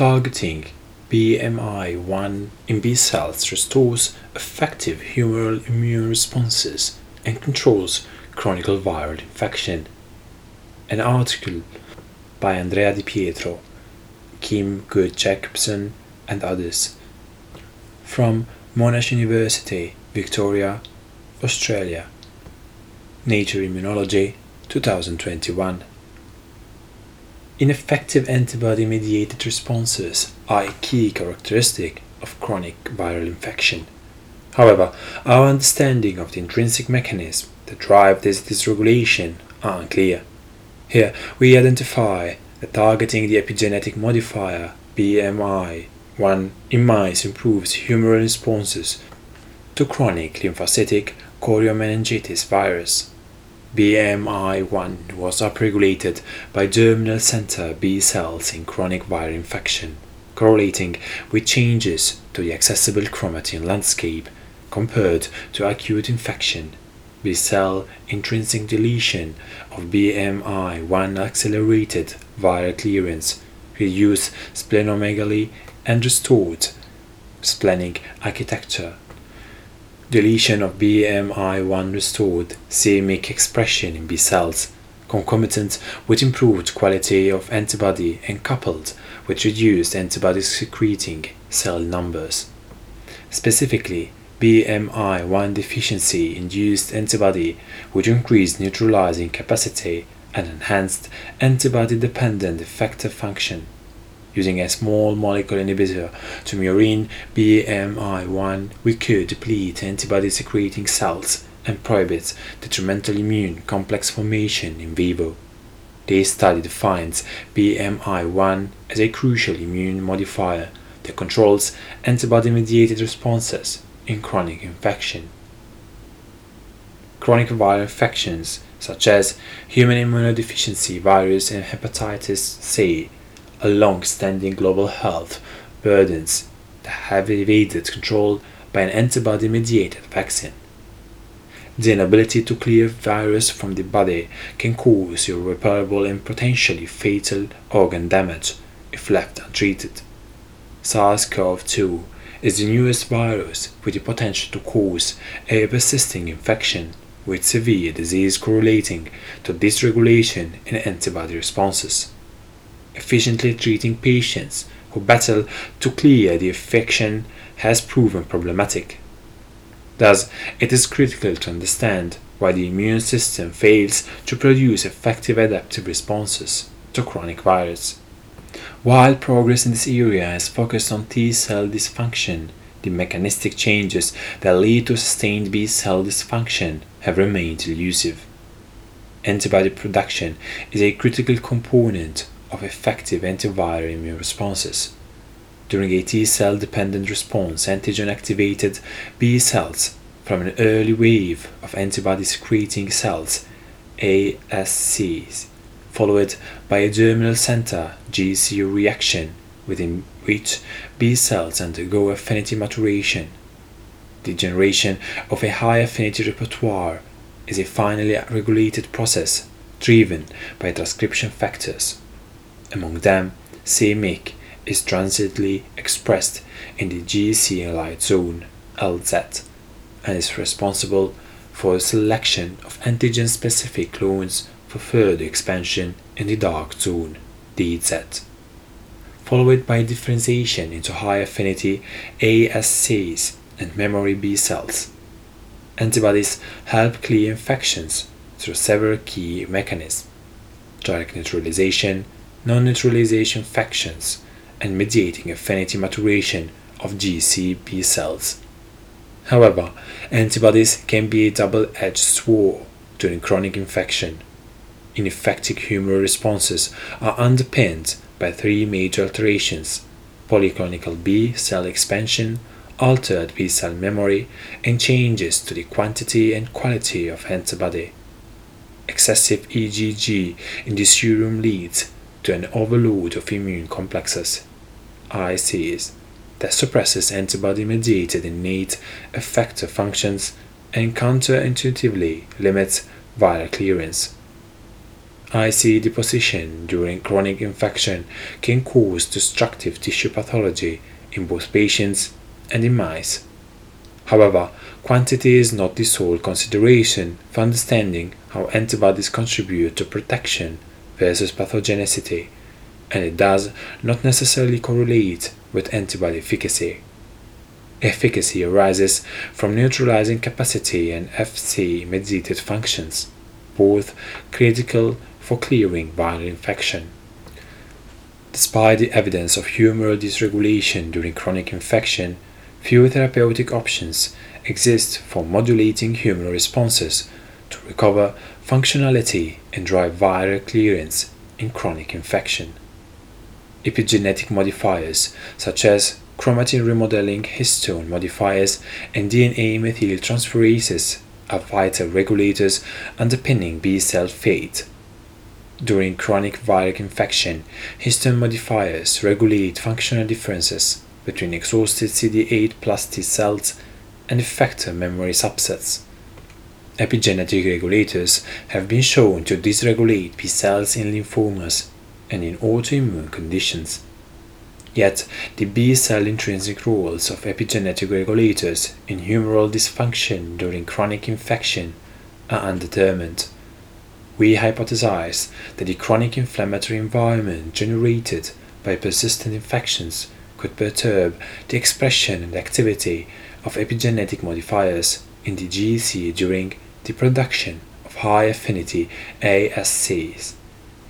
Targeting BMI1 in B cells restores effective humoral immune responses and controls chronic viral infection. An article by Andrea Di Pietro, Kim Good Jacobson, and others. From Monash University, Victoria, Australia. Nature Immunology, 2021. Ineffective antibody mediated responses are a key characteristic of chronic viral infection. However, our understanding of the intrinsic mechanisms that drive this dysregulation are unclear. Here, we identify that targeting the epigenetic modifier BMI1 in mice improves humoral responses to chronic lymphocytic choriomeningitis virus. BMI1 was upregulated by germinal center B cells in chronic viral infection, correlating with changes to the accessible chromatin landscape compared to acute infection. B cell intrinsic deletion of BMI1 accelerated viral clearance, reduced splenomegaly, and restored splenic architecture Deletion of BMI1 restored c-Myc expression in B cells, concomitant with improved quality of antibody and coupled with reduced antibody secreting cell numbers. Specifically, BMI1 deficiency induced antibody which increased neutralizing capacity and enhanced antibody dependent effector function using a small molecule inhibitor to murine BMI1, we could deplete antibody secreting cells and prohibit detrimental immune complex formation in vivo. This study defines BMI1 as a crucial immune modifier that controls antibody mediated responses in chronic infection. Chronic viral infections such as human immunodeficiency virus and hepatitis C a long-standing global health burdens that have evaded control by an antibody-mediated vaccine. The inability to clear virus from the body can cause irreparable and potentially fatal organ damage if left untreated. SARS-CoV-2 is the newest virus with the potential to cause a persisting infection with severe disease correlating to dysregulation in antibody responses efficiently treating patients who battle to clear the infection has proven problematic. Thus, it is critical to understand why the immune system fails to produce effective adaptive responses to chronic virus. While progress in this area has focused on T cell dysfunction, the mechanistic changes that lead to sustained B cell dysfunction have remained elusive. Antibody production is a critical component of effective antiviral immune responses. During a T cell dependent response, antigen activated B cells from an early wave of antibody secreting cells, ASCs, followed by a germinal center GC reaction within which B cells undergo affinity maturation. The generation of a high affinity repertoire is a finely regulated process driven by transcription factors. Among them, c-Myc is transiently expressed in the GC light zone LZ and is responsible for the selection of antigen-specific clones for further expansion in the dark zone DZ, followed by differentiation into high affinity ASCs and memory B cells. Antibodies help clear infections through several key mechanisms direct neutralization, non-neutralization factions, and mediating affinity maturation of GCB cells. However, antibodies can be a double-edged sword during chronic infection. Ineffective humoral responses are underpinned by three major alterations polyclinical B cell expansion, altered B cell memory, and changes to the quantity and quality of antibody. Excessive IgG in the serum leads to an overload of immune complexes, ICs, that suppresses antibody mediated innate effector functions and counterintuitively limits viral clearance. IC deposition during chronic infection can cause destructive tissue pathology in both patients and in mice. However, quantity is not the sole consideration for understanding how antibodies contribute to protection versus pathogenicity, and it does not necessarily correlate with antibody efficacy. Efficacy arises from neutralizing capacity and Fc mediated functions, both critical for clearing viral infection. Despite the evidence of humoral dysregulation during chronic infection, few therapeutic options exist for modulating humoral responses to recover functionality and drive viral clearance in chronic infection. Epigenetic modifiers such as chromatin remodeling histone modifiers and DNA methyltransferases are vital regulators underpinning B cell fate. During chronic viral infection, histone modifiers regulate functional differences between exhausted CD8 plus T cells and effector memory subsets. Epigenetic regulators have been shown to dysregulate B cells in lymphomas and in autoimmune conditions. Yet, the B cell intrinsic roles of epigenetic regulators in humoral dysfunction during chronic infection are undetermined. We hypothesize that the chronic inflammatory environment generated by persistent infections could perturb the expression and activity of epigenetic modifiers in the GC during the production of high affinity ASCs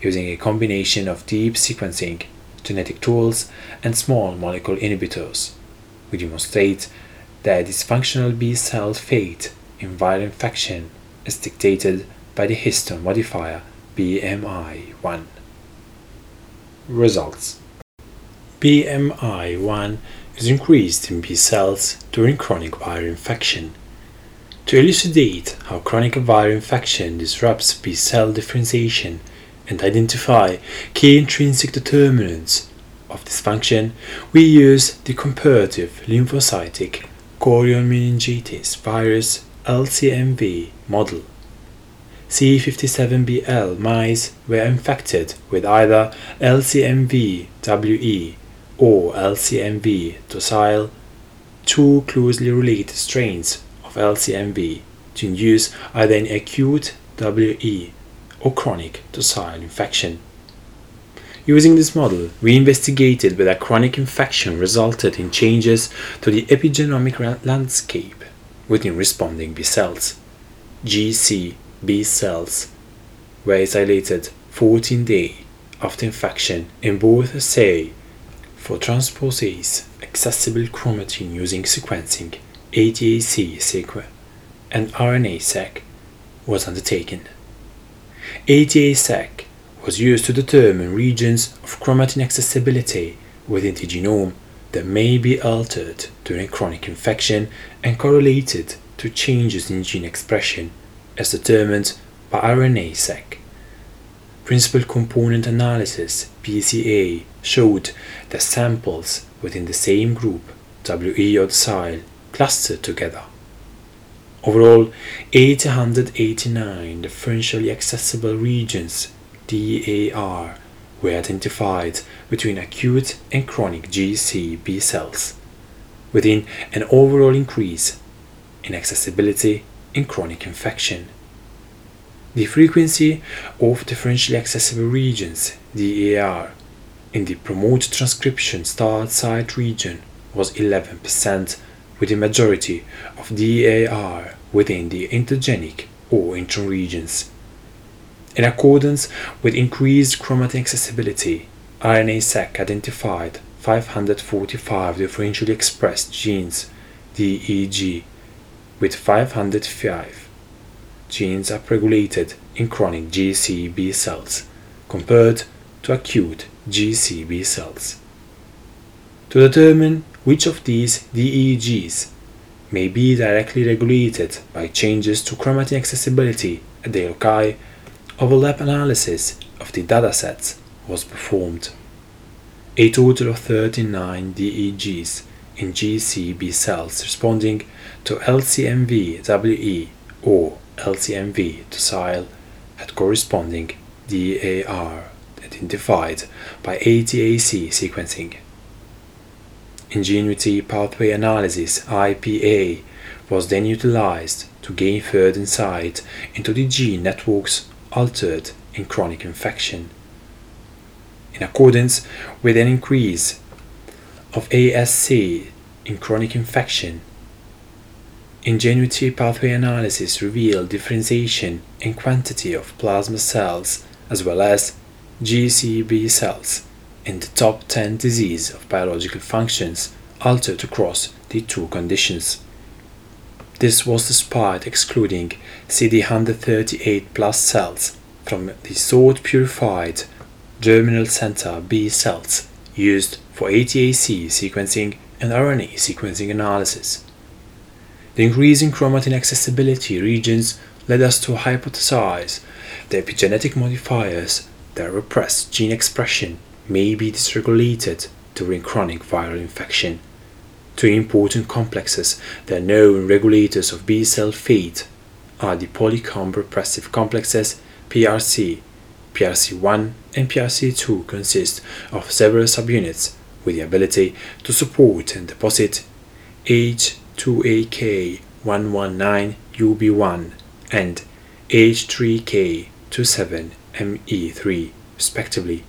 using a combination of deep sequencing, genetic tools, and small molecule inhibitors. We demonstrate that dysfunctional B cell fate in viral infection is dictated by the histone modifier BMI1. Results BMI1 is increased in B cells during chronic viral infection. To elucidate how chronic viral infection disrupts B cell differentiation and identify key intrinsic determinants of dysfunction, we use the comparative lymphocytic chorion meningitis virus LCMV model. C57BL mice were infected with either LCMV-WE or LCMV docile, two closely related strains of LCMV to induce either an acute WE or chronic docile infection. Using this model, we investigated whether chronic infection resulted in changes to the epigenomic landscape within responding B cells. GC B cells were isolated 14 days after infection in both assay for transposase accessible chromatin using sequencing ATAC-seq and RNA-seq was undertaken. ATAC seq was used to determine regions of chromatin accessibility within the genome that may be altered during chronic infection and correlated to changes in gene expression as determined by RNA-seq. Principal component analysis PCA showed that samples within the same group, WE or docile, clustered together. Overall, 889 differentially accessible regions DAR were identified between acute and chronic GCB cells, within an overall increase in accessibility in chronic infection. The frequency of differentially accessible regions DAR in the promote transcription start site region was 11%, with the majority of DAR within the intergenic or intron regions. In accordance with increased chromatin accessibility, RNA-seq identified 545 differentially expressed genes DEG, with 505 genes upregulated in chronic GCB cells compared to acute GCB cells. To determine which of these DEGs may be directly regulated by changes to chromatin accessibility at the loci, overlap analysis of the datasets was performed. A total of 39 DEGs in GCB cells responding to LCMV WE or LCMV docile had corresponding DAR identified by ATAC sequencing. Ingenuity Pathway Analysis IPA was then utilized to gain further insight into the gene networks altered in chronic infection. In accordance with an increase of ASC in chronic infection, Ingenuity pathway analysis revealed differentiation in quantity of plasma cells as well as GCB cells in the top 10 disease of biological functions altered across the two conditions. This was despite excluding CD138 plus cells from the sought purified germinal center B cells used for ATAC sequencing and RNA sequencing analysis. The increase in chromatin accessibility regions led us to hypothesize the epigenetic modifiers that repress gene expression may be dysregulated during chronic viral infection. Two important complexes that are known regulators of B cell fate are the polycomb repressive complexes PRC. PRC1 and PRC2 consist of several subunits with the ability to support and deposit H2AK119UB1 and H3K27ME3 respectively,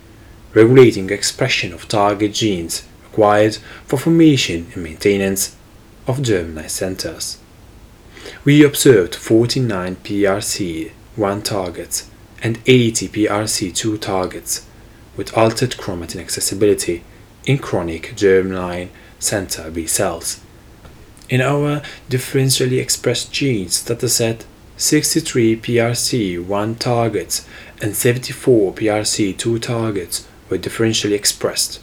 regulating expression of target genes required for formation and maintenance of germinal centers. We observed 49 PRC1 targets and 80 PRC2 targets with altered chromatin accessibility in chronic germline center B cells. In our differentially expressed genes dataset, 63 PRC1 targets and 74 PRC2 targets were differentially expressed.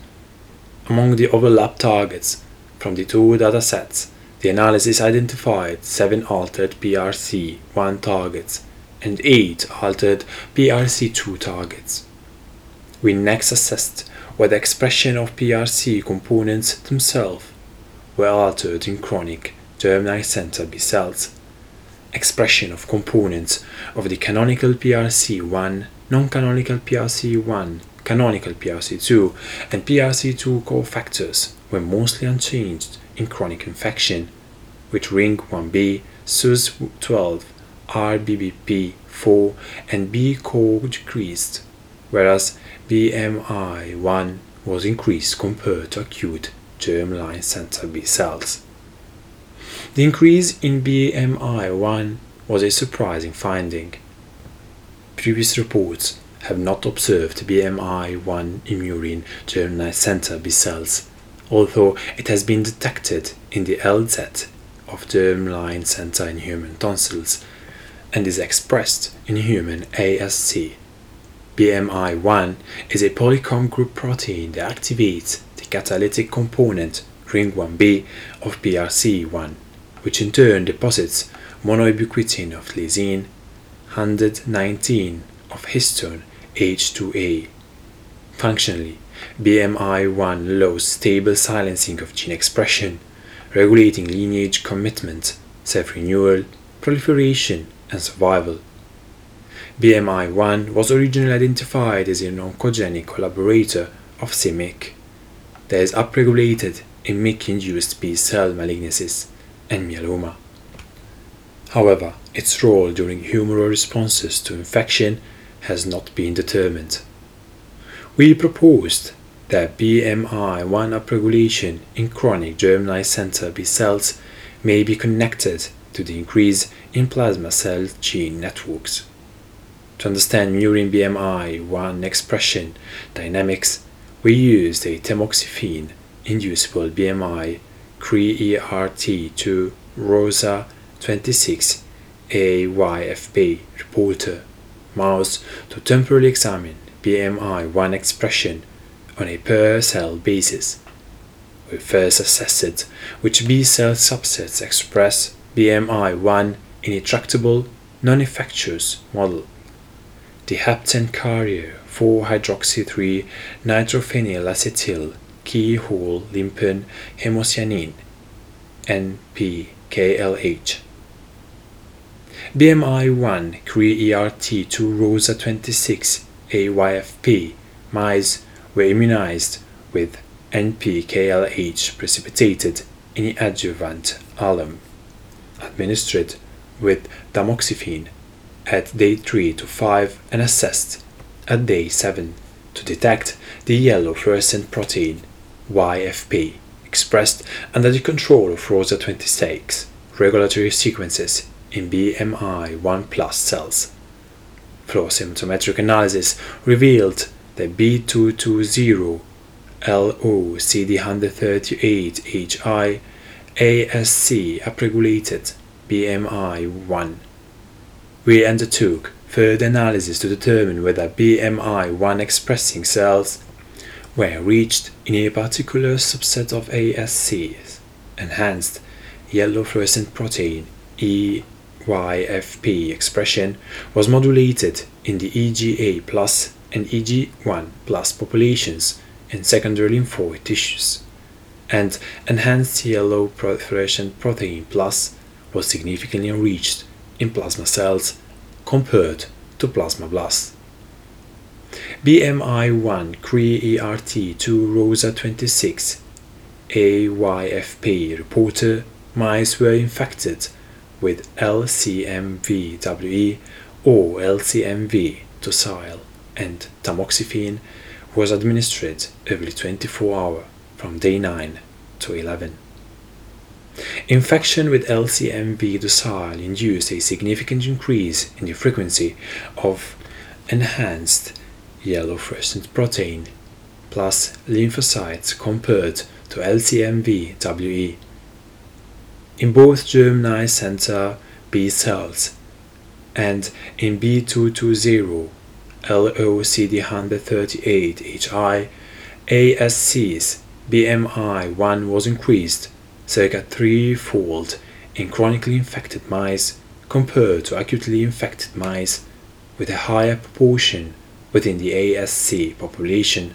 Among the overlap targets from the two datasets, the analysis identified 7 altered PRC1 targets and 8 altered PRC2 targets. We next assessed whether expression of PRC components themselves were altered in chronic germinal center B cells. Expression of components of the canonical PRC1, non-canonical PRC1, canonical PRC2, and PRC2 cofactors were mostly unchanged in chronic infection, with ring 1b, SUS12, RBBP4, and B co decreased, whereas BMI1 was increased compared to acute germline center B cells. The increase in BMI1 was a surprising finding. Previous reports have not observed BMI1 in murine germinal center B cells, although it has been detected in the LZ of germline center in human tonsils and is expressed in human ASC. BMI1 is a polycomb group protein that activates the catalytic component ring 1b of PRC1, which in turn deposits monoubiquitin of lysine, 119 of histone H2A. Functionally, BMI1 allows stable silencing of gene expression, regulating lineage commitment, self-renewal, proliferation, and survival. BMI1 was originally identified as an oncogenic collaborator of c-Myc that is upregulated in Myc-induced B-cell malignancies and myeloma. However, its role during humoral responses to infection has not been determined. We proposed that BMI1 upregulation in chronic germinal center B cells may be connected to the increase in plasma cell gene networks. To understand murine BMI1 expression dynamics, we used a tamoxifen inducible BMI CRE-ERT2 ROSA 26 AYFB reporter mouse to temporarily examine BMI1 expression on a per cell basis. We first assessed which B cell subsets express BMI1 in a tractable, non-infectious model the hapten carrier 4-hydroxy 3-nitrophenylacetyl keyhole limpin hemocyanin NPKLH. BMI1 CRE-ERT2 ROSA 26 AYFP mice were immunized with NPKLH precipitated in the adjuvant alum, administered with tamoxifen at day 3 to 5 and assessed at day 7 to detect the yellow fluorescent protein YFP expressed under the control of ROSA 26 regulatory sequences in BMI 1 plus cells. Flow cytometric analysis revealed that B220 LOCD138HI ASC upregulated BMI 1. We undertook further analysis to determine whether BMI 1 expressing cells were reached in a particular subset of ASCs, enhanced yellow fluorescent protein EYFP expression was modulated in the EGA plus and EG1 plus populations in secondary lymphoid tissues, and enhanced yellow proliferation protein plus was significantly enriched in plasma cells compared to plasmablasts. BMI1 CRE-ERT2 ROSA 26 AYFP reporter mice were infected with LCMVWE or LCMV docile and tamoxifen was administered every 24 hours from day 9 to 11. Infection with LCMV docile induced a significant increase in the frequency of enhanced yellow fluorescent protein plus lymphocytes compared to LCMV WE. In both germline center B cells and in B220 LOCD138HI ASCs BMI 1 was increased circa threefold in chronically infected mice compared to acutely infected mice with a higher proportion within the ASC population.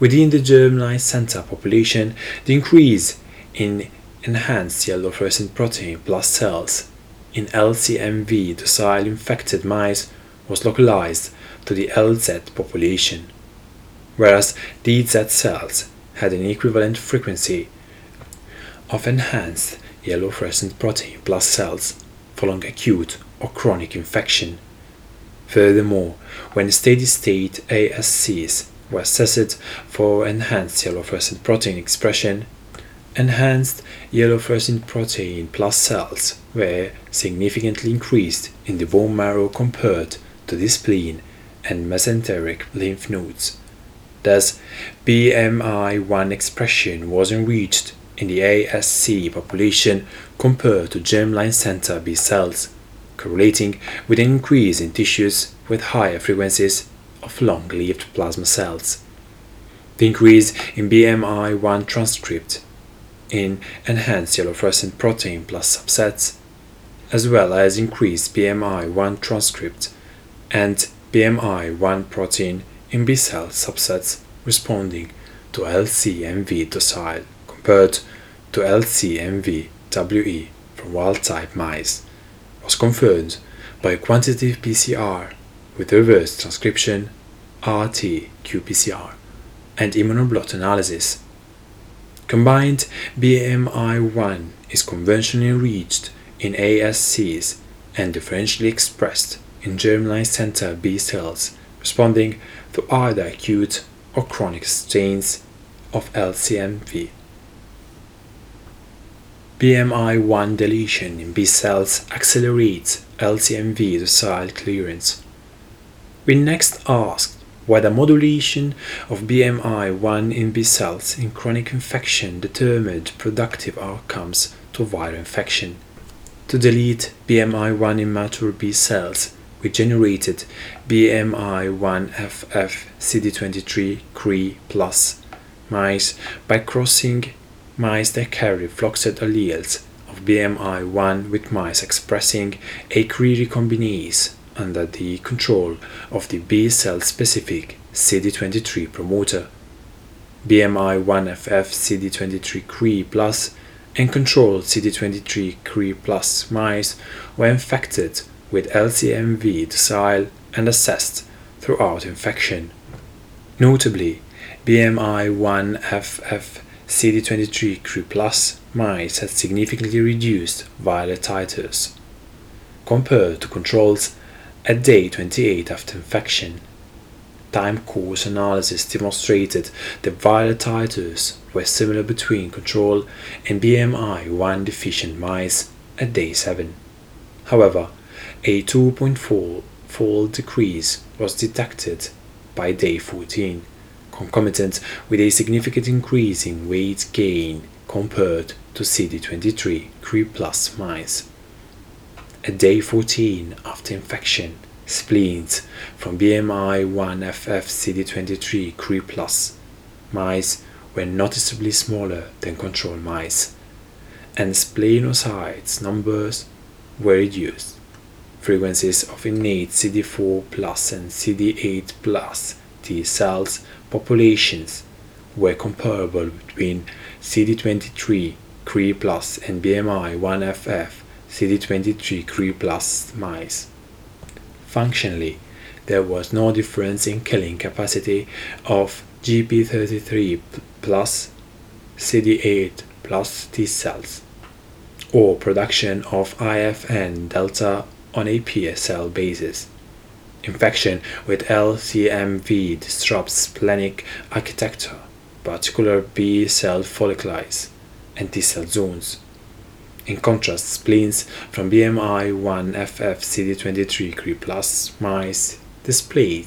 Within the germline center population, the increase in enhanced yellow fluorescent protein plus cells in LCMV docile infected mice was localized to the LZ population, whereas DZ cells had an equivalent frequency of enhanced yellow fluorescent protein plus cells following acute or chronic infection. Furthermore, when steady state ASCs were assessed for enhanced yellow fluorescent protein expression, enhanced yellow fluorescent protein plus cells were significantly increased in the bone marrow compared to the spleen and mesenteric lymph nodes. Thus, BMI1 expression was enriched in the ASC population compared to germline center B cells, correlating with an increase in tissues with higher frequencies of long-lived plasma cells. The increase in BMI1 transcript in enhanced yellow fluorescent protein plus subsets, as well as increased BMI1 transcript and BMI1 protein in B cell subsets responding to LCMV docile compared to LCMV WE from wild type mice was confirmed by quantitative PCR with reverse transcription RT qPCR and immunoblot analysis Combined BMI1 is conventionally reached in ASCs and differentially expressed in germline center B cells responding to either acute or chronic strains of LCMV. BMI1 deletion in B cells accelerates LCMV docile clearance. We next asked whether modulation of BMI1 in B cells in chronic infection determined productive outcomes to viral infection. To delete BMI1 in mature B cells, we generated BMI1FF CD23 CRE plus mice by crossing mice that carry floxed alleles of BMI1 with mice expressing a CRE recombinase under the control of the B cell specific CD23 promoter. BMI1FF CD23 CRE plus and controlled CD23 CRE plus mice were infected with LCMV docile and assessed throughout infection. Notably, BMI1FF CD23 Cre plus mice had significantly reduced viral titers compared to controls at day 28 after infection. Time course analysis demonstrated that viral titers were similar between control and BMI 1 deficient mice at day 7. However, a 2.4 fold decrease was detected by day 14, concomitant with a significant increase in weight gain compared to CD23 Cre plus mice. At day 14 after infection, spleens from BMI 1FF CD23 Cre plus mice were noticeably smaller than control mice, and splenocytes numbers were reduced. Frequencies of innate CD4 plus and CD8 plus T cells populations were comparable between CD23 Cre plus and BMI 1FF CD23 Cre plus mice. Functionally, there was no difference in killing capacity of GP33 plus CD8 plus T cells, or production of IFN delta on a PSL basis. Infection with LCMV disrupts splenic architecture, particular B cell follicles and T cell zones. In contrast, spleens from BMI 1 FF CD23 Cre plus mice displayed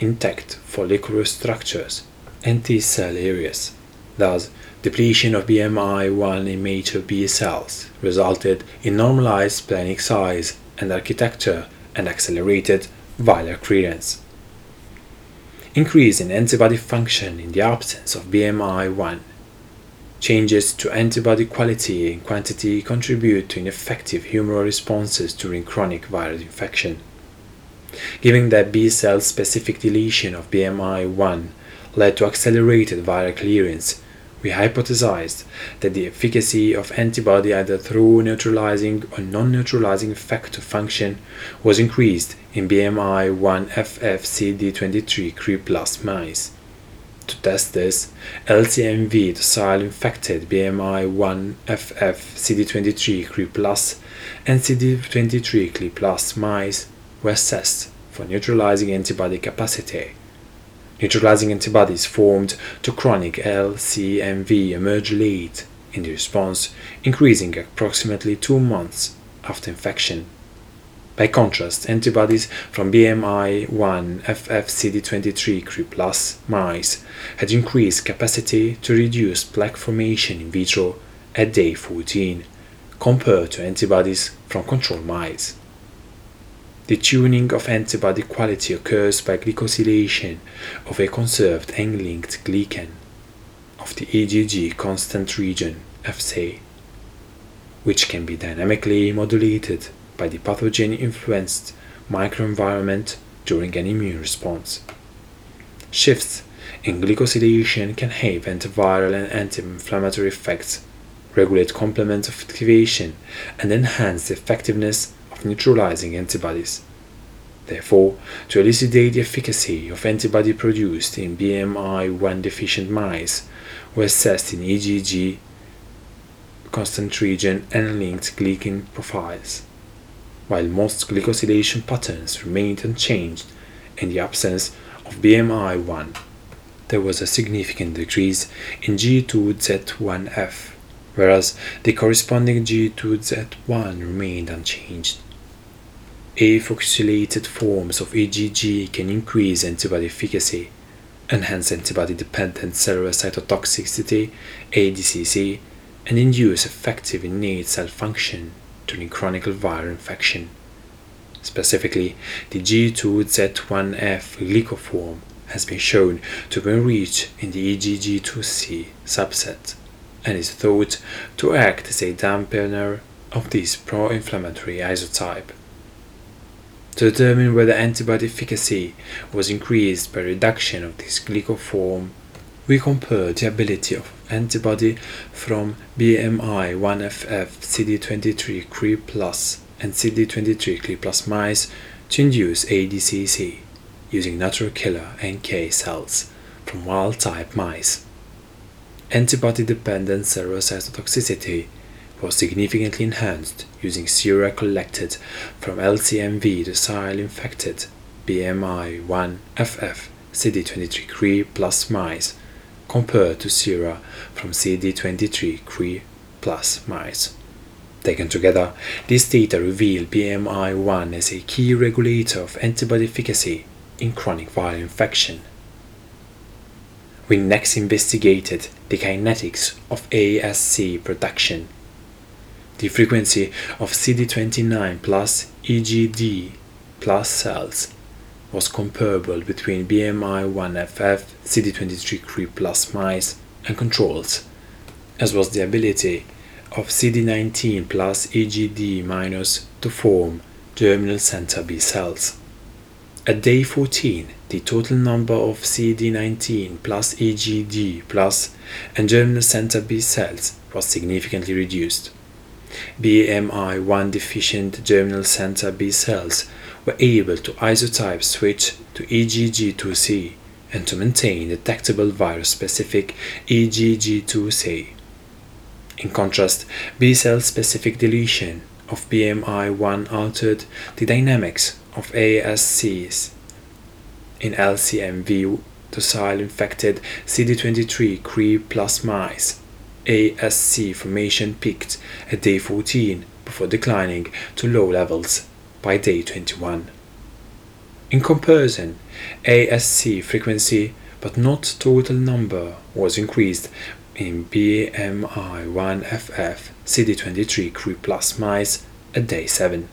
intact follicular structures and T cell areas. Thus, depletion of BMI 1 in immature B cells resulted in normalized splenic size and architecture and accelerated viral clearance. Increase in antibody function in the absence of BMI 1 Changes to antibody quality and quantity contribute to ineffective humoral responses during chronic viral infection. Given that B cell specific deletion of BMI1 led to accelerated viral clearance, we hypothesized that the efficacy of antibody either through neutralizing or non-neutralizing effector function was increased in BMI 1FF CD23 Cre plus mice. To test this, LCMV docile infected BMI 1 FF CD23 Cre plus and CD23 Cre plus mice were assessed for neutralizing antibody capacity. Neutralizing antibodies formed to chronic LCMV emerge late in the response, increasing approximately two months after infection. By contrast, antibodies from BMI1 FFCD23 Cre plus mice had increased capacity to reduce plaque formation in vitro at day 14 compared to antibodies from control mice. The tuning of antibody quality occurs by glycosylation of a conserved N-linked glycan of the IgG constant region Fc, which can be dynamically modulated by the pathogen influenced microenvironment during an immune response. Shifts in glycosylation can have antiviral and anti inflammatory effects, regulate complement activation, and enhance the effectiveness of neutralizing antibodies. Therefore, to elucidate the efficacy of antibody produced in BMI1 deficient mice were assessed in IgG constant region and linked glycan profiles while most glycosylation patterns remained unchanged in the absence of BMI1. There was a significant decrease in G2Z1F, whereas the corresponding G2Z1 remained unchanged. Afucosylated forms of IgG can increase antibody efficacy, enhance antibody dependent cellular cytotoxicity, ADCC, and induce effective innate cell function during chronic viral infection. Specifically, the G2Z1F glycoform has been shown to be enriched in the EGG2C subset and is thought to act as a dampener of this pro-inflammatory isotype. To determine whether antibody efficacy was increased by reduction of this glycoform, we compared the ability of antibody from BMI 1FF CD23 Cre plus and CD23 Cre plus mice to induce ADCC using natural killer NK cells from wild type mice. Antibody dependent serocytotoxicity was significantly enhanced using sera collected from LCMV docile infected BMI 1FF CD23 Cre plus mice compared to sera from CD23 Cre plus mice. Taken together, these data reveal BMI1 as a key regulator of antibody efficacy in chronic viral infection. We next investigated the kinetics of ASC production. The frequency of CD29 plus EGD plus cells was comparable between BMI1FF, CD23 Cre plus mice, and controls, as was the ability of CD19 plus EGD minus to form germinal center B cells. At day 14, the total number of CD19 plus EGD plus and germinal center B cells was significantly reduced. BMI1 deficient germinal center B cells were able to isotype switch to EGG2C and to maintain detectable virus specific EGG2C. In contrast, B cell specific deletion of BMI1 altered the dynamics of ASCs in LCMV docile infected CD23 Cre plus mice. ASC formation peaked at day 14 before declining to low levels by day 21. In comparison, ASC frequency but not total number was increased in BMI1FF CD23 Cre plus mice at day 7.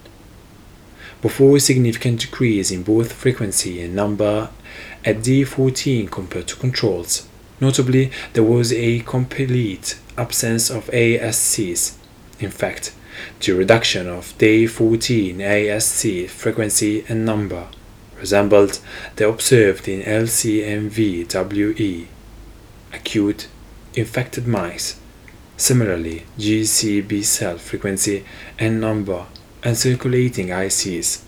Before a significant decrease in both frequency and number at day 14 compared to controls. Notably, there was a complete absence of ASCs. In fact, the reduction of day 14 ASC frequency and number resembled the observed in LCMV-WE, acute infected mice. Similarly, GCB cell frequency and number and circulating ICs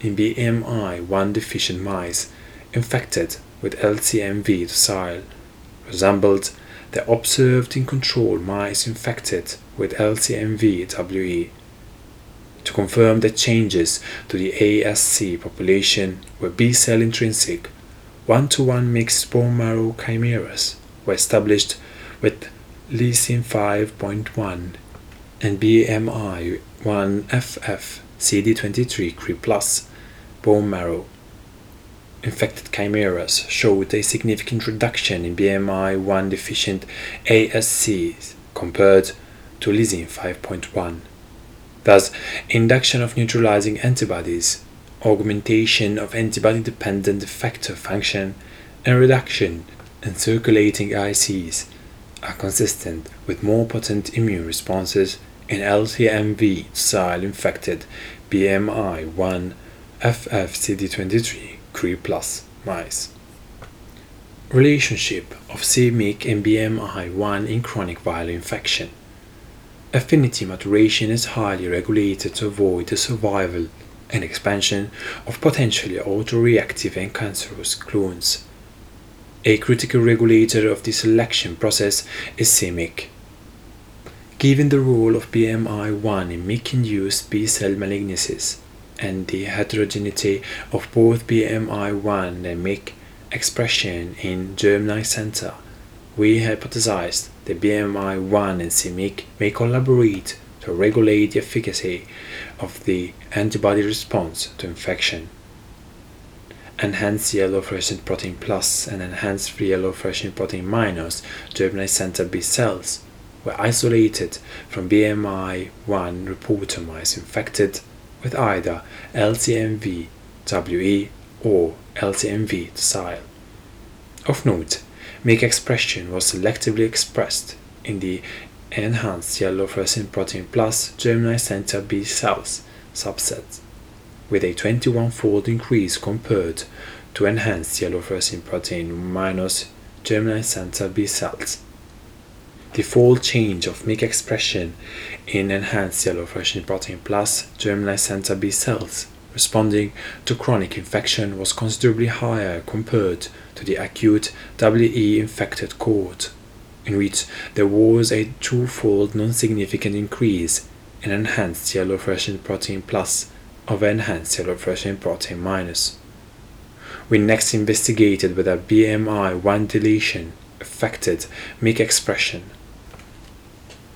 in BMI 1 deficient mice infected with LCMV docile resembled the observed in control mice infected with LCMV-WE. To confirm that changes to the ASC population were B cell intrinsic, one to one mixed bone marrow chimeras were established with lysine 5.1 and BMI 1FF CD23 Cre plus bone marrow. Infected chimeras showed a significant reduction in BMI 1 deficient ASCs compared to lysine 5.1. Thus, induction of neutralizing antibodies, augmentation of antibody dependent effector function, and reduction in circulating ICs are consistent with more potent immune responses in LCMV style infected BMI 1 FFCD23 Cre mice. Relationship of c-MYC and BMI 1 in chronic viral infection. Affinity maturation is highly regulated to avoid the survival and expansion of potentially autoreactive and cancerous clones. A critical regulator of the selection process is c-MYC. Given the role of BMI1 in MYC-induced B-cell malignancies and the heterogeneity of both BMI1 and MYC expression in germinal center, we hypothesized that BMI1 and c-MYC may collaborate to regulate the efficacy of the antibody response to infection enhanced yellow fluorescent protein plus and enhanced free yellow fluorescent protein minus germinal center B cells were isolated from BMI1 reporter mice infected with either LCMV WE or LCMV docile. Of note, MYC expression was selectively expressed in the enhanced yellow fluorescent protein plus germinal center B cells subset with a 21-fold increase compared to enhanced yellow fluorescent protein minus germinal center B cells. The fold change of MYC expression in enhanced yellow fluorescent protein plus germinal center B cells responding to chronic infection was considerably higher compared to the acute WE infected cohort, in which there was a twofold non-significant increase in enhanced yellow fluorescent protein plus over enhanced yellow fluorescent protein minus. We next investigated whether BMI 1 deletion affected MYC expression.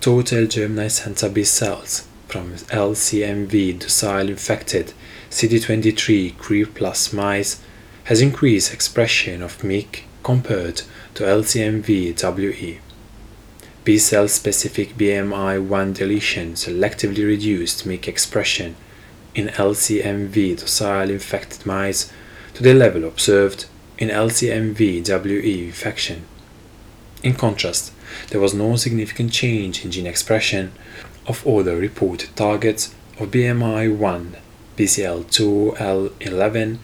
Total germinal center B cells from LCMV docile infected CD23 Cre plus mice has increased expression of MYC compared to LCMV-WE. B-cell specific BMI1 deletion selectively reduced MYC expression in LCMV docile infected mice to the level observed in LCMV-WE infection. In contrast, there was no significant change in gene expression of other reported targets of BMI1 BCL2L11,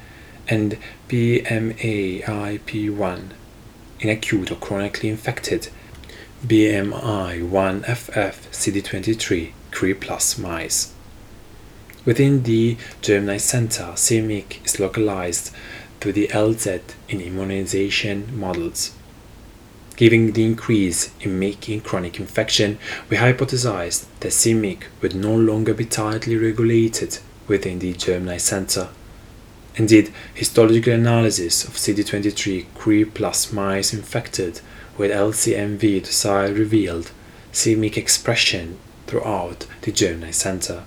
and BMAIP1 in acute or chronically infected BMI1FF CD23 CRE plus mice. Within the germinal Center, CMYC is localized to the LZ in immunization models. Given the increase in MYC in chronic infection, we hypothesized that CMYC would no longer be tightly regulated within the germinal center. Indeed, histological analysis of CD23 CRE plus mice infected with LCMV docile revealed c-MYC expression throughout the germinal center.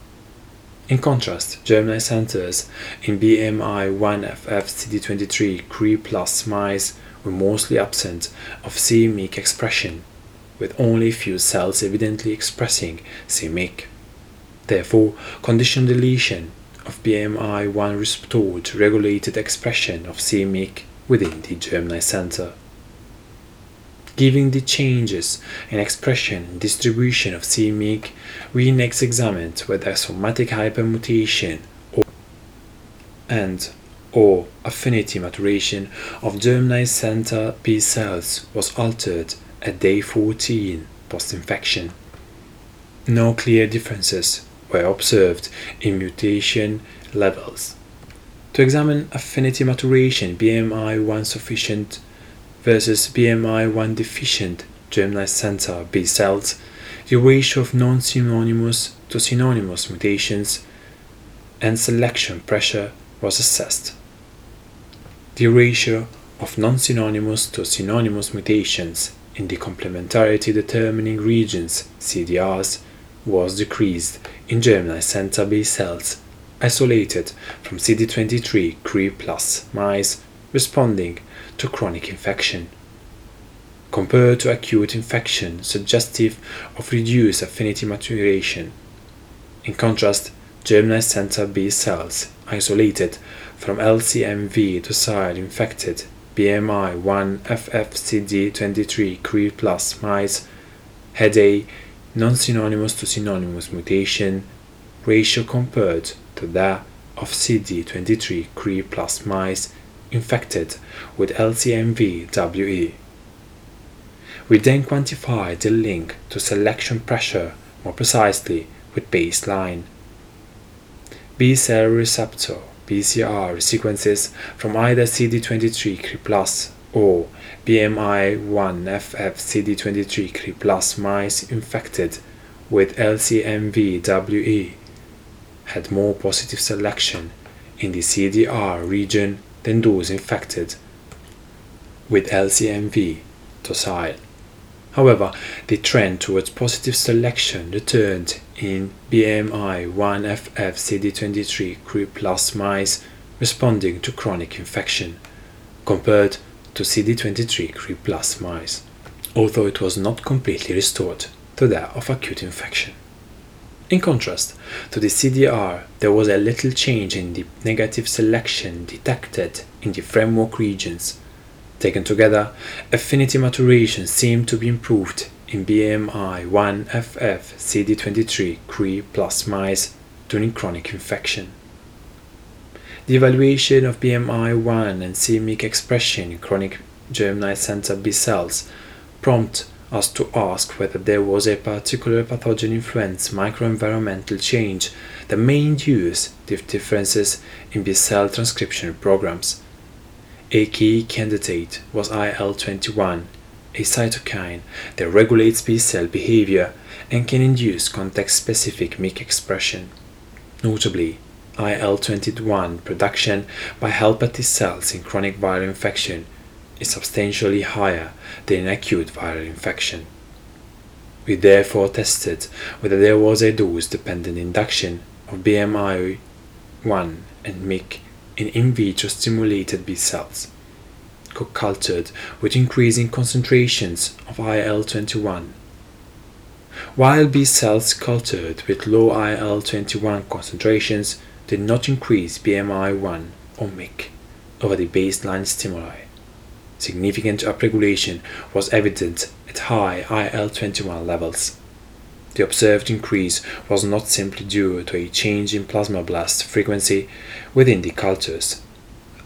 In contrast, germinal centers in BMI 1FF CD23 CRE plus mice were mostly absent of c-MYC expression, with only few cells evidently expressing c-MYC. Therefore, conditional deletion of BMI 1 restored regulated expression of c-MYC within the germinal center. Given the changes in expression and distribution of c-MYC, we next examined whether somatic hypermutation or and or affinity maturation of germinal center B cells was altered at day 14 post-infection. No clear differences were observed in mutation levels. To examine affinity maturation BMI 1 sufficient versus BMI 1 deficient germinal center B cells, the ratio of non-synonymous to synonymous mutations and selection pressure was assessed. The ratio of non-synonymous to synonymous mutations in the complementarity determining regions CDRs was decreased in germinal center B cells isolated from CD23 CRE plus mice responding to chronic infection. Compared to acute infection suggestive of reduced affinity maturation. In contrast, germinal center B cells isolated from LCMV docile infected BMI 1 FFCD23 CRE plus mice had a non-synonymous to synonymous mutation ratio compared to that of CD23 CRE plus mice infected with LCMV-WE. We then quantified the link to selection pressure more precisely with baseline. B cell receptor BCR sequences from either CD23 CRE plus or BMI1FF CD23 CRE plus mice infected with LCMV-WE had more positive selection in the CDR region than those infected with LCMV docile. However, the trend towards positive selection returned in BMI 1FF CD23 CRE plus mice responding to chronic infection, compared to CD23 CRE plus mice, although it was not completely restored to that of acute infection. In contrast to the CDR, there was a little change in the negative selection detected in the framework regions. Taken together, affinity maturation seemed to be improved in BMI 1FF CD23 CRE plus mice during chronic infection. The evaluation of BMI 1 and c-MYC expression in chronic germinal center B cells prompt us to ask whether there was a particular pathogen influence microenvironmental change that may induce the differences in B cell transcription programs. A key candidate was IL 21, a cytokine that regulates B cell behavior and can induce context specific MYC expression. Notably, IL 21 production by helper T cells in chronic viral infection is substantially higher than in acute viral infection. We therefore tested whether there was a dose dependent induction of BMI 1 and MYC in in vitro stimulated B cells, co-cultured with increasing concentrations of IL 21. While B cells cultured with low IL 21 concentrations did not increase BMI 1 or MYC over the baseline stimuli. Significant upregulation was evident at high IL 21 levels. The observed increase was not simply due to a change in plasmablast frequency within the cultures,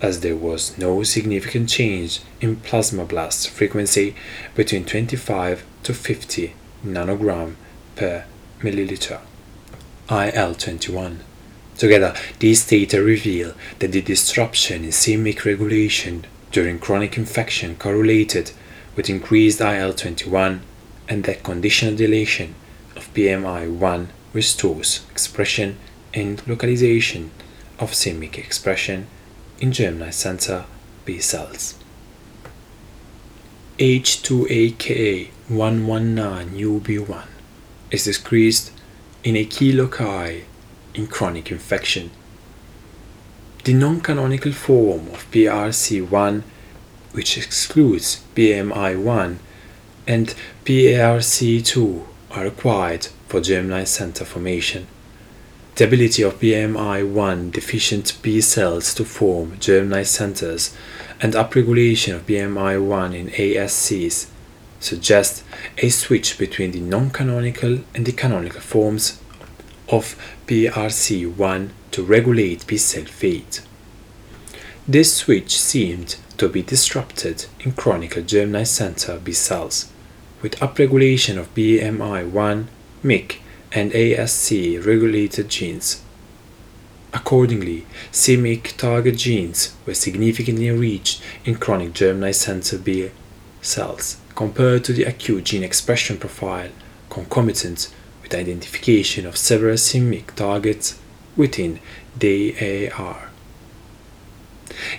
as there was no significant change in plasmablast frequency between 25 to 50 nanogram per milliliter. IL-21. Together, these data reveal that the disruption in c-MYC regulation during chronic infection correlated with increased IL-21 and that conditional deletion of BMI1 restores expression and localization of c-MYC expression in germinal center B cells. H2AKA119UB1 is decreased in a key loci in chronic infection. The non-canonical form of PRC1, which excludes BMI1 and PARC2, are required for germinal center formation. The ability of BMI1 deficient B cells to form germinal centers and upregulation of BMI1 in ASCs suggest a switch between the non-canonical and the canonical forms of PRC1 to regulate B cell fate. This switch seemed to be disrupted in chronic germinal center B cells, with upregulation of BMI1, MYC, and ASC regulated genes. Accordingly, c-MYC target genes were significantly enriched in chronic germinal center B cells compared to the acute gene expression profile concomitant with identification of several c-MYC targets within the AR.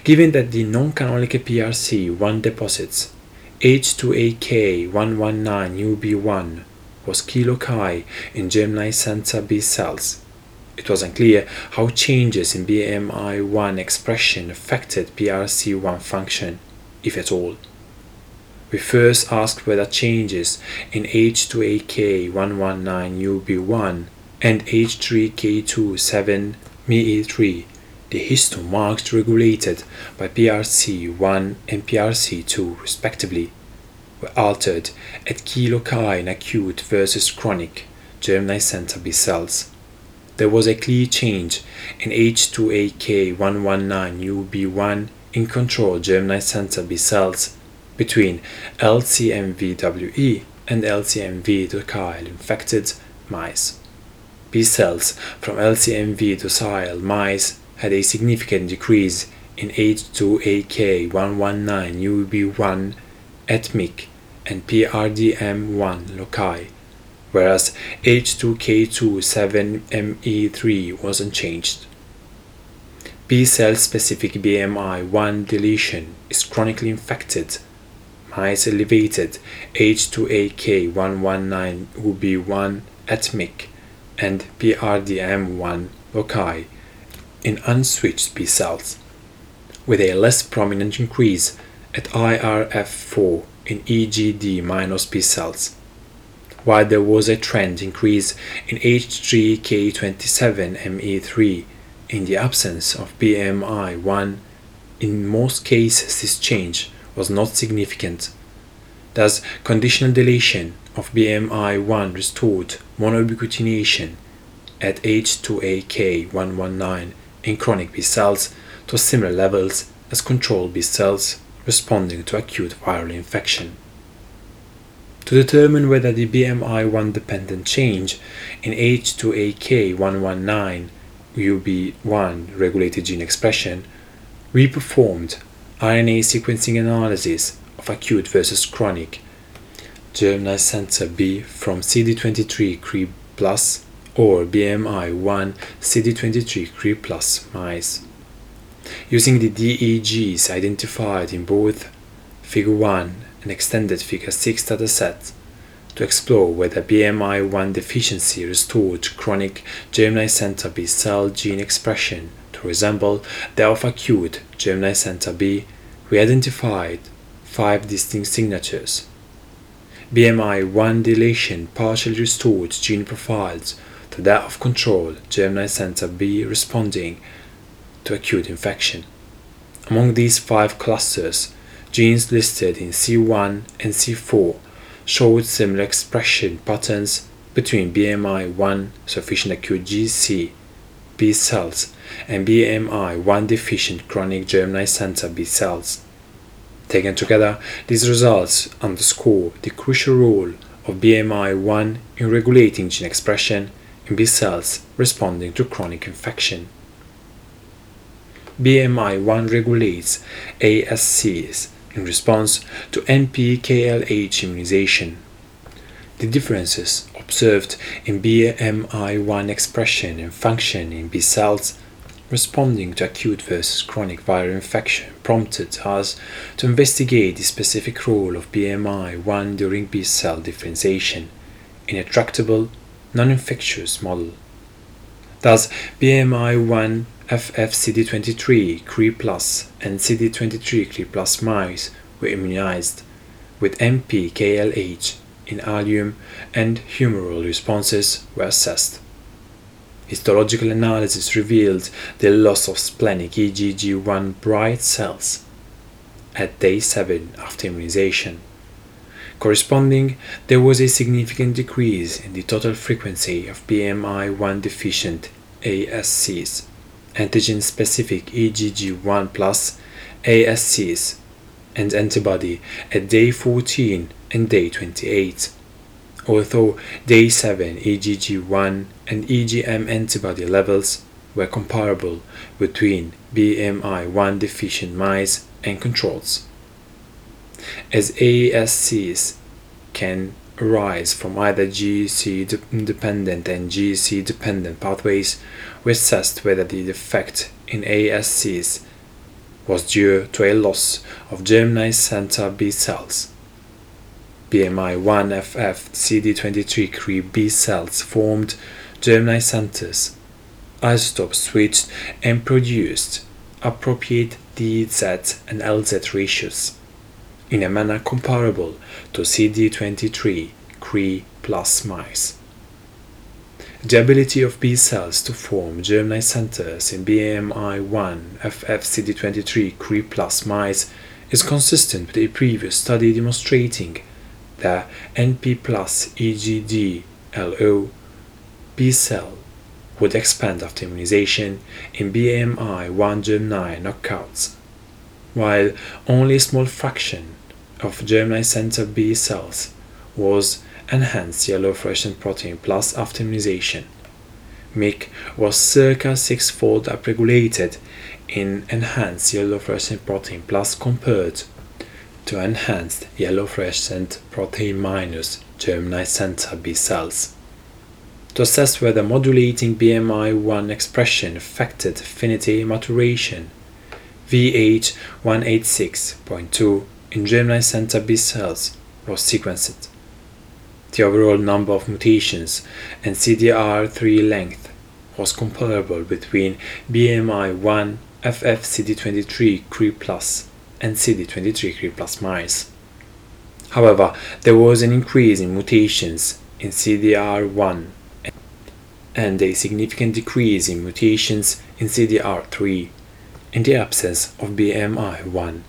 Given that the non-canonical PRC1 deposits H2AK119UB1 was loci in germinal center B cells, it was unclear how changes in BMI1 expression affected PRC1 function, if at all. We first asked whether changes in H2AK119UB1 and H3K27ME3, the histone marks regulated by PRC1 and PRC2 respectively, were altered at key loci in acute versus chronic germinal center B cells. There was a clear change in H2AK119UB1 in control germinal center B cells between LCMVWE and LCMV docile infected mice. B cells from LCMV docile mice had a significant decrease in H2AK119UB1 at MYC and PRDM1 loci, whereas H2K27ME3 was unchanged. B cell specific BMI1 deletion is chronically infected mice elevated H2AK119 would be 1 at MYC and PRDM1 loci in unswitched B cells, with a less prominent increase at IRF4 in EGD- minus B cells, while there was a trend increase in H3K27ME3 in the absence of BMI1. In most cases, this change was not significant. Thus, conditional deletion of BMI1 restored monoubiquitination at H2AK119 in chronic B cells to similar levels as control B cells responding to acute viral infection. To determine whether the BMI1 dependent change in H2AK119 UB1 regulated gene expression, we performed RNA sequencing analysis of acute versus chronic germinal center B from CD23 CRE plus or BMI1 CD23 CRE plus mice. Using the DEGs identified in both Figure 1 and extended Figure 6 dataset to explore whether BMI1 deficiency restored chronic germinal center B cell gene expression to resemble that of acute germinal center B, we identified five distinct signatures. BMI1 deletion partially restored gene profiles to that of control Gemini Center B responding to acute infection. Among these five clusters, genes listed in C1 and C4 showed similar expression patterns between BMI1 sufficient acute GC B cells and BMI1 deficient chronic germinal center B cells. Taken together, these results underscore the crucial role of BMI1 in regulating gene expression in B cells responding to chronic infection. BMI1 regulates ASCs in response to NPKLH immunization. The differences observed in BMI1 expression and function in B cells responding to acute versus chronic viral infection prompted us to investigate the specific role of BMI1 during B cell differentiation in a tractable, non infectious model. Thus, BMI1 FFCD23 CRE and CD23 CRE mice were immunized with NPKLH in ileum and humoral responses were assessed. Histological analysis revealed the loss of splenic IgG1 bright cells at day 7 after immunization. Corresponding, there was a significant decrease in the total frequency of BMI1 deficient ASCs antigen specific IgG1 plus ASCs and antibody at day 14 and day 28. Although day 7 IgG1 and IgM antibody levels were comparable between BMI1 deficient mice and controls. As ASCs can arise from either GC independent and GC dependent pathways, we assessed whether the defect in ASCs was due to a loss of germinal center B cells. BMI1FF CD23 CRE B cells formed germinal centers. Isotopes switched and produced appropriate DZ and LZ ratios in a manner comparable to CD23 CRE plus mice. The ability of B cells to form germinal centers in BMI1 FFCD23 CRE plus mice is consistent with a previous study demonstrating that NP plus EGD-LO B cell would expand after immunization in BMI1 germ9 knockouts, while only a small fraction of germinal center B cells was enhanced yellow fluorescent protein plus after immunization. MYC was circa six-fold upregulated in enhanced yellow fluorescent protein plus compared to enhanced yellow fluorescent protein minus germinal center B cells. To assess whether modulating BMI1 expression affected affinity maturation, VH186.2 in germinal center B cells was sequenced. The overall number of mutations and CDR3 length was comparable between BMI1 FFCD23 CRE and CD23 CRE mice. However, there was an increase in mutations in CDR1 and a significant decrease in mutations in CDR3 in the absence of BMI1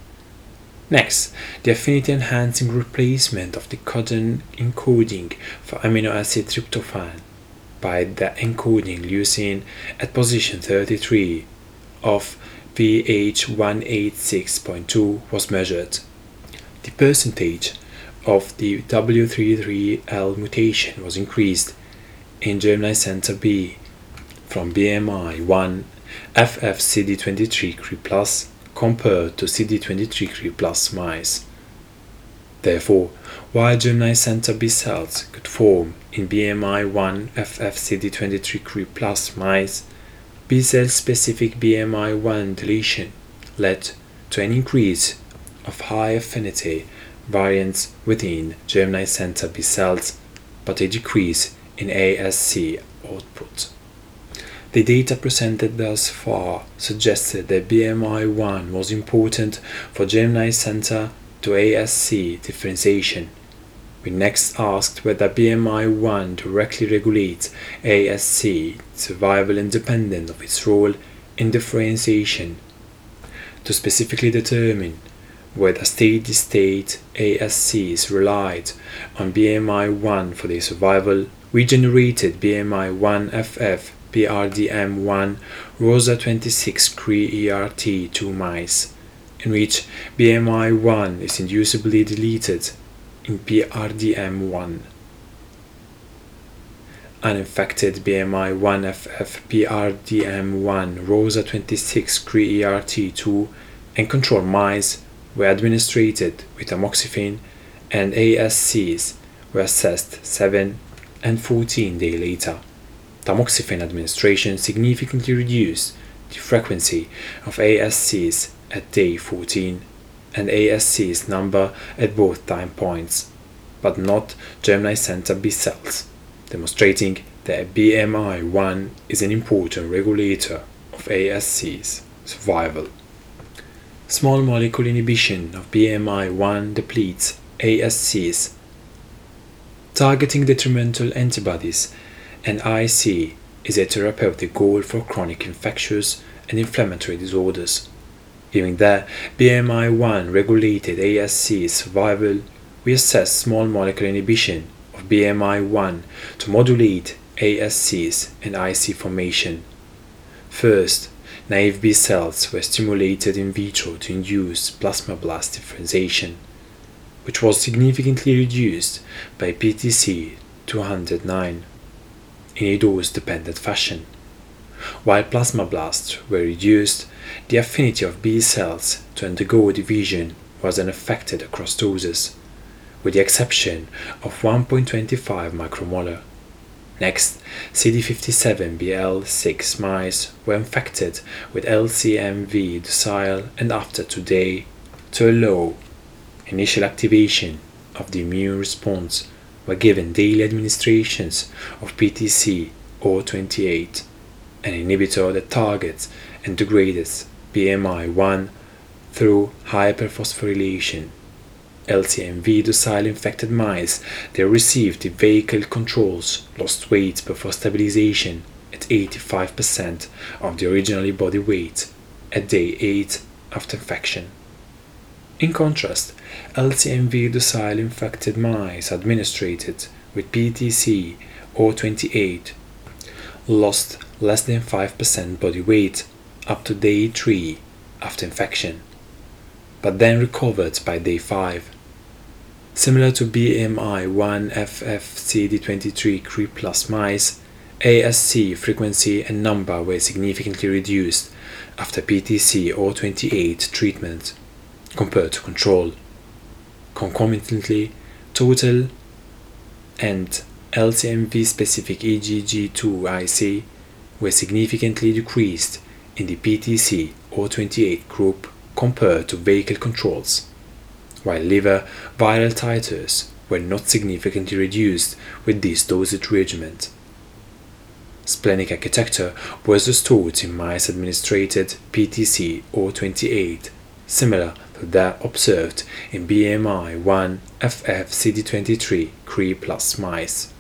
Next, the affinity enhancing replacement of the codon encoding for amino acid tryptophan by the encoding leucine at position 33 of VH186.2 was measured. The percentage of the W33L mutation was increased in germline center B from BMI 1 FFCD23 CRE plus compared to CD23 CRE plus mice. Therefore, while germline center B cells could form in BMI 1 FFCD23 CRE plus mice, B cell specific BMI 1 deletion led to an increase of high affinity variants within germline center B cells, but a decrease in ASC output. The data presented thus far suggested that BMI 1 was important for germline center to ASC differentiation. We next asked whether BMI 1 directly regulates ASC survival independent of its role in differentiation. To specifically determine whether steady state ASCs relied on BMI 1 for their survival, we generated BMI 1 FF PRDM1 Rosa 26 CRE ERT2 mice, in which BMI1 is inducibly deleted in PRDM1. Uninfected BMI1FF PRDM1 Rosa 26 CRE ERT2 and control mice were administered with amoxicillin and ASCs were assessed 7 and 14 days later tamoxifen administration significantly reduced the frequency of ASCs at day 14 and ASCs number at both time points, but not germline center B cells, demonstrating that BMI 1 is an important regulator of ASCs survival. Small molecule inhibition of BMI 1 depletes ASCs. Targeting detrimental antibodies and IC is a therapeutic goal for chronic infectious and inflammatory disorders. Given that BMI 1 regulated ASC survival, we assess small molecule inhibition of BMI 1 to modulate ASCs and IC formation. First, naive B cells were stimulated in vitro to induce plasmablast differentiation, which was significantly reduced by PTC 209 in a dose-dependent fashion. While plasmablasts were reduced, the affinity of B cells to undergo division was unaffected across doses, with the exception of 1.25 micromolar. Next, CD57BL6 mice were infected with LCMV docile and after today to allow initial activation of the immune response were given daily administrations of PTC 028, an inhibitor that targets and degrades BMI 1 through hyperphosphorylation. LCMV docile infected mice that received the vehicle controls lost weight before stabilization at 85% of the originally body weight at day 8 after infection. In contrast, LCMV docile infected mice administered with PTC 028 lost less than 5% body weight up to day 3 after infection, but then recovered by day 5. Similar to BMI 1 FFCD23 CRE plus mice, ASC frequency and number were significantly reduced after PTC or 028 treatment compared to control. Concomitantly, total and LCMV specific IgG2 IC were significantly decreased in the PTC 028 group compared to vehicle controls, while liver viral titers were not significantly reduced with this dosage regimen. Splenic architecture was restored in mice administered PTC 028, similar to that observed in BMI 1 FFCD23 CRE plus mice.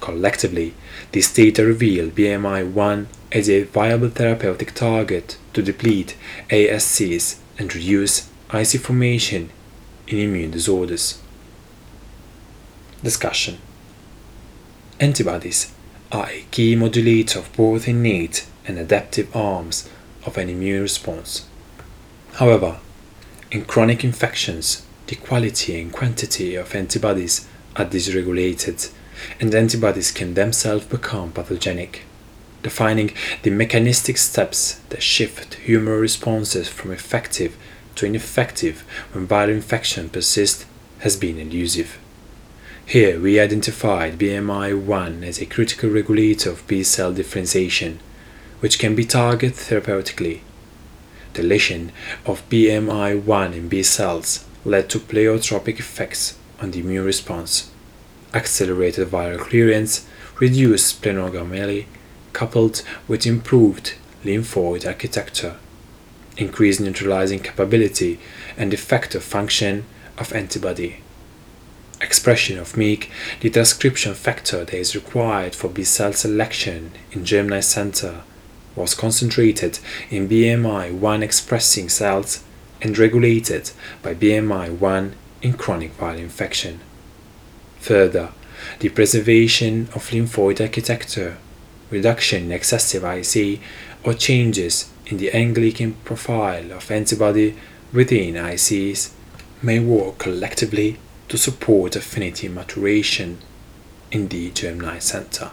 Collectively, these data reveal BMI 1 as a viable therapeutic target to deplete ASCs and reduce IC formation in immune disorders. Discussion Antibodies are a key modulator of both innate and adaptive arms of an immune response. However, in chronic infections, the quality and quantity of antibodies are dysregulated, and antibodies can themselves become pathogenic, defining the mechanistic steps that shift humoral responses from effective to ineffective when viral infection persists has been elusive. Here we identified BMI1 as a critical regulator of B cell differentiation, which can be targeted therapeutically. Deletion of BMI1 in B cells led to pleiotropic effects on the immune response, accelerated viral clearance, reduced splenomegaly, coupled with improved lymphoid architecture, increased neutralizing capability and effective function of antibody. Expression of MYC, the transcription factor that is required for B cell selection in germinal center, was concentrated in BMI1 expressing cells and regulated by BMI1 in chronic viral infection. Further, the preservation of lymphoid architecture, reduction in excessive IC, or changes in the Anglican profile of antibody within ICs may work collectively to support affinity maturation in the germinal center.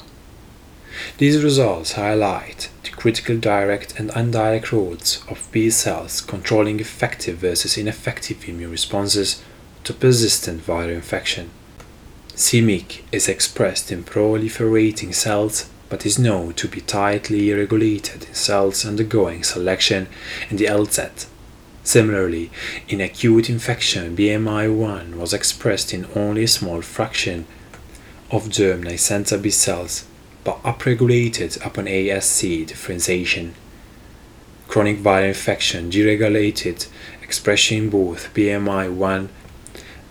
These results highlight the critical direct and indirect roles of B cells controlling effective versus ineffective immune responses to persistent viral infection. c-MYC is expressed in proliferating cells but is known to be tightly regulated in cells undergoing selection in the LZ. Similarly, in acute infection, BMI1 was expressed in only a small fraction of germinal center B cells but upregulated upon ASC differentiation. Chronic viral infection deregulated expression in both BMI1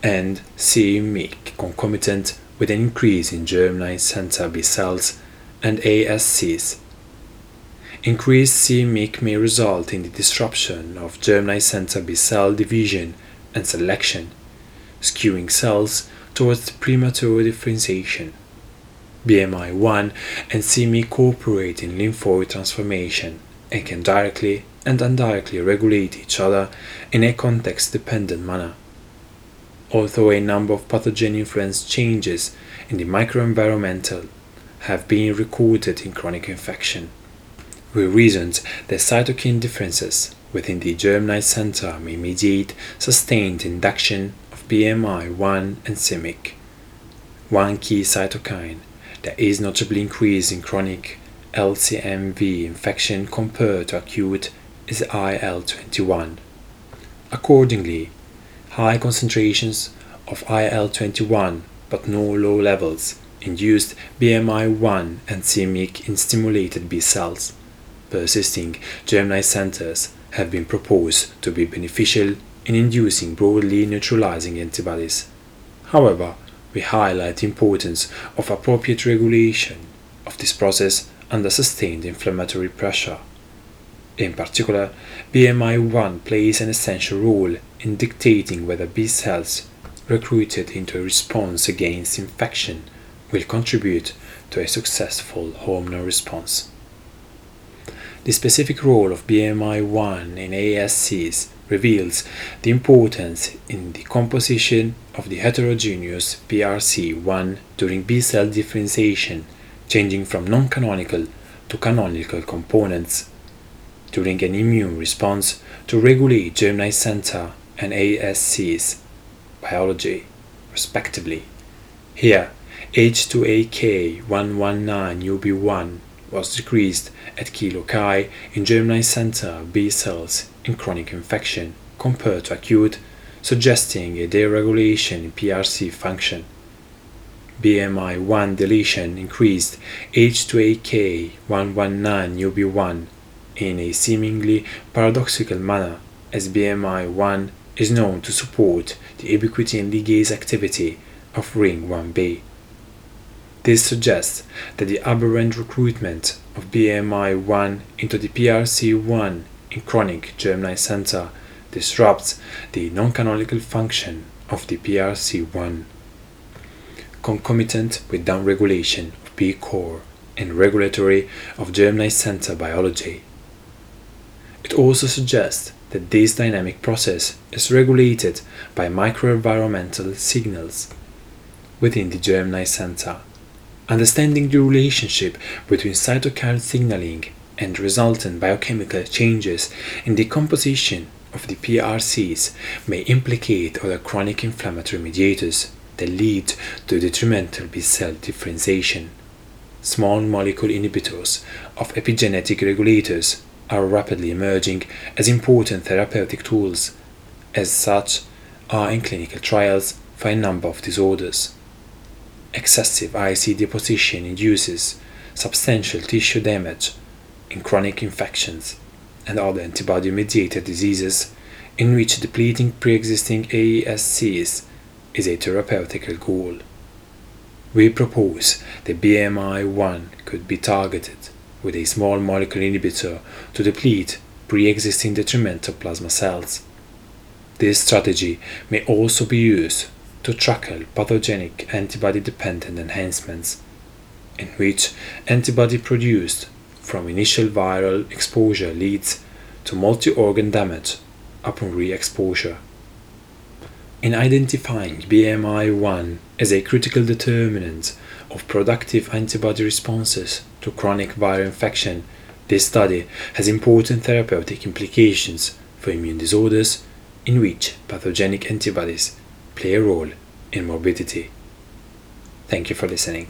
and c-MYC concomitant with an increase in germinal center B cells and ASCs. Increased c-MYC may result in the disruption of germinal center B cell division and selection, skewing cells towards premature differentiation. BMI1 and c-MYC cooperate in lymphoid transformation and can directly and indirectly regulate each other in a context dependent manner. Although a number of pathogen influence changes in the microenvironmental have been recorded in chronic infection, we reasoned that cytokine differences within the germinal center may mediate sustained induction of BMI1 and c-MYC. One key cytokine that is notably increased in chronic LCMV infection compared to acute is IL-21. Accordingly, high concentrations of IL-21 but no low levels induced BMI1 and c-MYC in stimulated B cells. Persisting germinal centers have been proposed to be beneficial in inducing broadly neutralizing antibodies. However, we highlight the importance of appropriate regulation of this process under sustained inflammatory pressure. In particular, BMI1 plays an essential role in dictating whether B cells recruited into a response against infection will contribute to a successful hormonal response. The specific role of BMI1 in ASCs reveals the importance in the composition of the heterogeneous PRC1 during B cell differentiation, changing from non canonical to canonical components during an immune response to regulate germinal center and ASC's biology, respectively. Here, H2AK119UB1 was decreased at key loci in germinal center B cells in chronic infection compared to acute, suggesting a deregulation in PRC function. BMI1 deletion increased H2AK119UB1 in a seemingly paradoxical manner as BMI1 is known to support the ubiquitin ligase activity of ring 1b. This suggests that the aberrant recruitment of BMI1 into the PRC1 in chronic germinal center disrupts the non-canonical function of the PRC1 concomitant with downregulation of B core and regulatory of germinal center biology. It also suggests that this dynamic process is regulated by microenvironmental signals within the germinal center. Understanding the relationship between cytokine signaling and resultant biochemical changes in the composition of the PRCs may implicate other chronic inflammatory mediators that lead to detrimental B cell differentiation. Small molecule inhibitors of epigenetic regulators are rapidly emerging as important therapeutic tools, as such, are in clinical trials for a number of disorders. Excessive IC deposition induces substantial tissue damage in chronic infections and other antibody mediated diseases in which depleting pre existing AESCs is a therapeutic goal. We propose that BMI 1 could be targeted with a small molecule inhibitor to deplete pre existing detrimental plasma cells. This strategy may also be used to tackle pathogenic antibody dependent enhancements, in which antibody produced from initial viral exposure leads to multi organ damage upon re exposure. In identifying BMI1 as a critical determinant of productive antibody responses to chronic viral infection, this study has important therapeutic implications for immune disorders in which pathogenic antibodies play a role in morbidity. Thank you for listening.